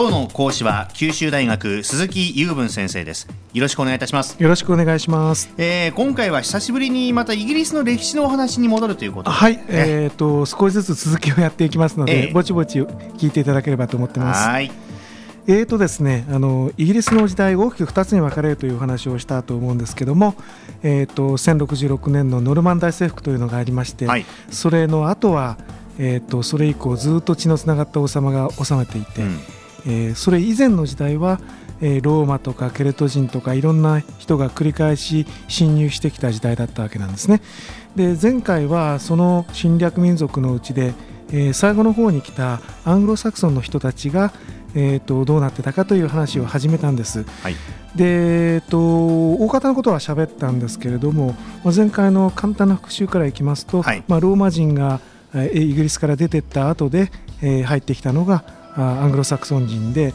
今日の講師は九州大学鈴木雄文先生です。よろしくお願いいたします。よろしくお願いします、えー、今回は久しぶりにまたイギリスの歴史のお話に戻るということで。はい、えー、と少しずつ続きをやっていきますので、ええ。ぼちぼち聞いていただければと思ってます。はい。えーとですね、あのイギリスの時代大きく2つに分かれるというお話をしたと思うんですけども、えー、と1066年のノルマン大征服というのがありまして、はい。それの後は、えー、とそれ以降ずっと血のつながった王様が治めていて、うんえーそれ以前の時代は、えーローマとかケルト人とかいろんな人が繰り返し侵入してきた時代だったわけなんですね。で前回はその侵略民族のうちで、えー最後の方に来たアングロサクソンの人たちが、えー、とどうなってたかという話を始めたんです。はいで、えー、と大方のことは喋ったんですけれどもまあ前回の簡単な復習からいきますと、はいまあ、ローマ人がえーイギリスから出てった後で、えー入ってきたのがあアングロサクソン人で、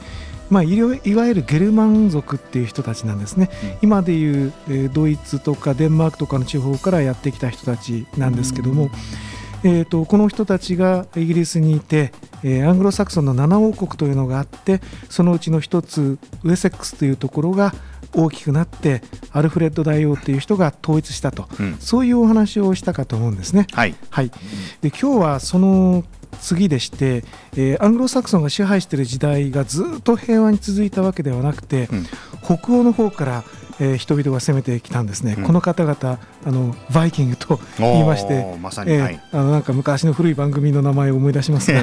まあ、いわゆるゲルマン族っていう人たちなんですね、うん。今でいう、えードイツとかデンマークとかの地方からやってきた人たちなんですけども、えー、とこの人たちがイギリスにいて、えーアングロサクソンの7王国というのがあってそのうちの一つウェセックスというところが大きくなってアルフレッド大王という人が統一したと。うん。そういうお話をしたかと思うんですね。はい。はい、で今日はその次でして、えーアングロサクソンが支配している時代がずっと平和に続いたわけではなくて、うん。北欧の方から、えー人々が攻めてきたんですね、うん。この方々あのバイキングと言いましておーまさに、えーはい。あのなんか昔の古い番組の名前を思い出しますが、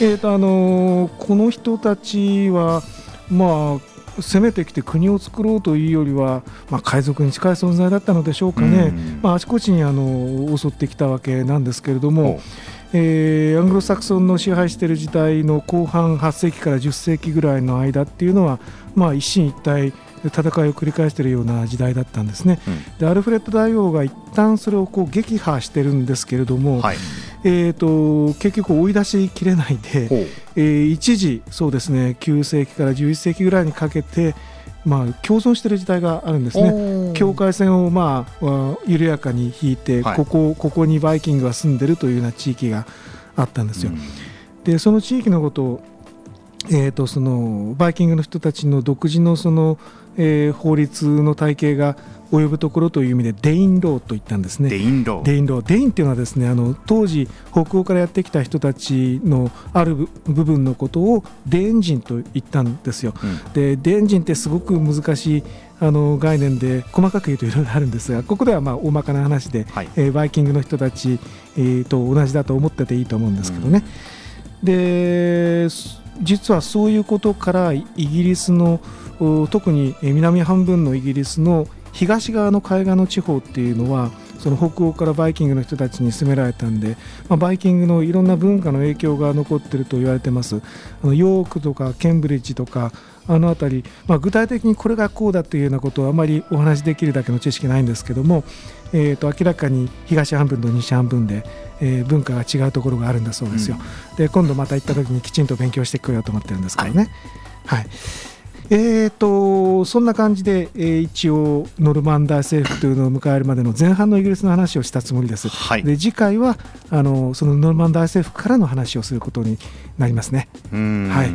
えとあのーこの人たちはまあ攻めてきて国を作ろうというよりは、まあ、海賊に近い存在だったのでしょうかね、うん。まあ、あちこちにあの襲ってきたわけなんですけれどもほ、えーアングロサクソンの支配している時代の後半8世紀から10世紀ぐらいの間っていうのは、まあ、一進一退戦いを繰り返しているような時代だったんですね。うん。でアルフレッド大王が一旦それをこう撃破してるんですけれども、はいえー、と結局追い出しきれないで、えー一時そうですね9世紀から11世紀ぐらいにかけて、まあ、共存している時代があるんですね。境界線を、まあ、あ緩やかに引いて、はいここここにバイキングが住んでるというような地域があったんですよ。うんでその地域のことを、えー、とそのバイキングの人たちの独自のその、えー法律の体系が及ぶところという意味で Danelaw と言ったんですね。 Danelaw Danelaw Dane っていうのはですねあの当時北欧からやってきた人たちのある部部分のことをデーン人と言ったんですよ。うんでデーン人ってすごく難しいあの概念で細かく言うといろいろあるんですがここではまあ大まかな話で、はいえーバイキングの人たち、えーと同じだと思ってていいと思うんですけどね。です実はそういうことからイギリスの特に南半分のイギリスの東側の海岸の地方っていうのはその北欧からバイキングの人たちに攻められたんで、まあ、バイキングのいろんな文化の影響が残ってると言われてますあのヨークとかケンブリッジとかあの辺り、まあ、具体的にこれがこうだというようなことはあまりお話しできるだけの知識ないんですけども、えー、と明らかに東半分と西半分で、えー文化が違うところがあるんだそうですよ。で今度また行った時にきちんと勉強してこようと思ってるんですけどね。はいえー、とそんな感じで、えー一応ノルマン大征服というのを迎えるまでの前半のイギリスの話をしたつもりです。はいで次回はあのそのノルマン大征服からの話をすることになりますね。うんはい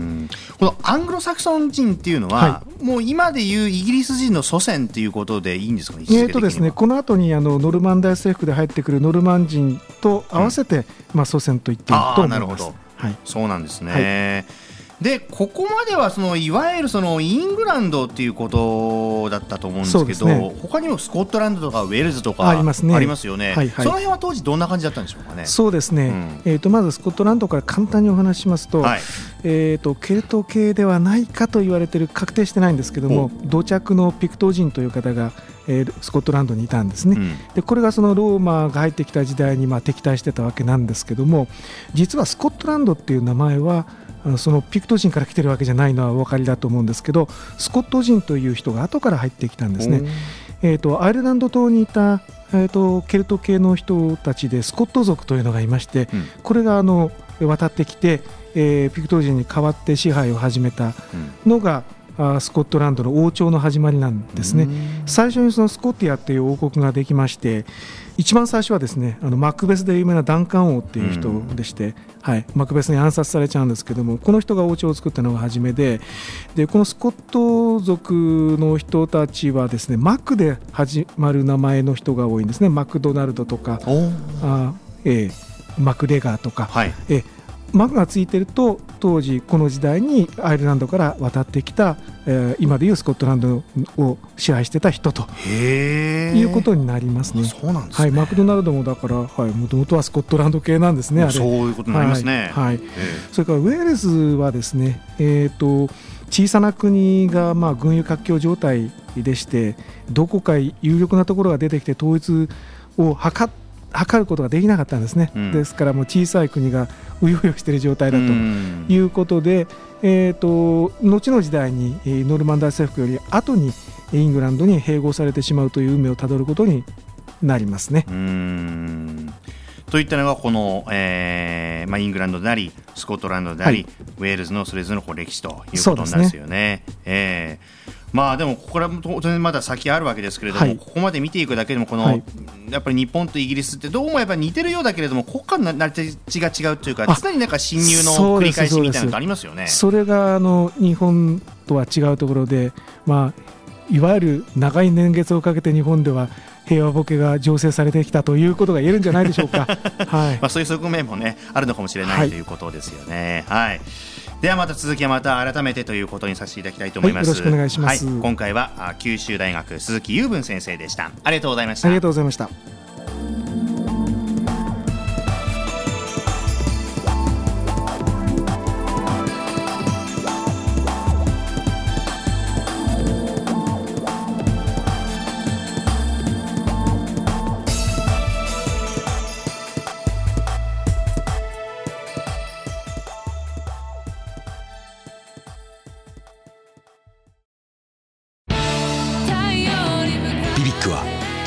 このアングロサクソン人っていうのは、はもう今でいうイギリス人の祖先っていうことでいいんですかね、えーとですね、この後にあのノルマン大征服で入ってくるノルマン人と合わせて、まあ、祖先と言っていいと思います。あーなるほどはいそうなんですね。でここまではそのいわゆるそのイングランドっていうことだったと思うんですけどね。他にもスコットランドとかウェールズとかありますね。ありますよね、はいはい。その辺は当時どんな感じだったんでしょうかね？そうですね、うん。えー、とまずスコットランドから簡単にお話ししますと,、はい。えー、とケルト系ではないかと言われている確定してないんですけども土着のピクト人という方が、えースコットランドにいたんですね。うん。でこれがそのローマが入ってきた時代にまあ敵対してたわけなんですけども実はスコットランドっていう名前はそのピクト人から来てるわけじゃないのはお分かりだと思うんですけどスコット人という人が後から入ってきたんですね。えー、とアイルランド島にいた、えー、とケルト系の人たちでスコット族というのがいましてうん。これがあの渡ってきて、えーピクト人に代わって支配を始めたうん。のが、あスコットランドの王朝の始まりなんですね。最初にそのスコティアっていう王国ができまして一番最初はですねあのマクベスで有名なダンカン王っていう人でして、はい、マクベスに暗殺されちゃうんですけどもこの人が王朝を作ったのが初めででこのスコット族の人たちはですねマクで始まる名前の人が多いんですね。マクドナルドとかあ、えー、マクレガーとか、はい、えマクがついてると当時この時代にアイルランドから渡ってきた、えー、今でいうスコットランドを支配してた人ということになりますね。そうなんです、ね、はい、マクドナルドもだからもともとはスコットランド系なんですね。そういうことになりますね。はい。はい、それからウェールズはですね、えっ、ー、と小さな国がまあ軍友割拠状態でしてどこか有力なところが出てきて統一を図っ測ることができなかったんですね、うん、ですからもう小さい国がうようよしている状態だということで、えーと、後の時代にノルマン大征服より後にイングランドに併合されてしまうという運命をたどることになりますね。といったのがこの、えーまあ、イングランドでありスコットランドであり、はい、ウェールズのそれぞれの歴史ということなんですよね。ね。えーまあでもここから当然まだ先あるわけですけれども、はい、ここまで見ていくだけでもこの、はい、やっぱり日本とイギリスってどうもやっぱり似てるようだけれども国家の成り立ちが違うというか常になんか侵入の繰り返しみたいなのがありますよね。それがあの日本とは違うところで、まあ、いわゆる長い年月をかけて日本では平和ボケが醸成されてきたということが言えるんじゃないでしょうか。はい、まあそういう側面もねあるのかもしれない、はい、ということですよね。はいではまた続きはまた改めてということにさせていただきたいと思います、はい、よろしくお願いします、はい、今回は九州大学鈴木雄文先生でした。ありがとうございました。ありがとうございました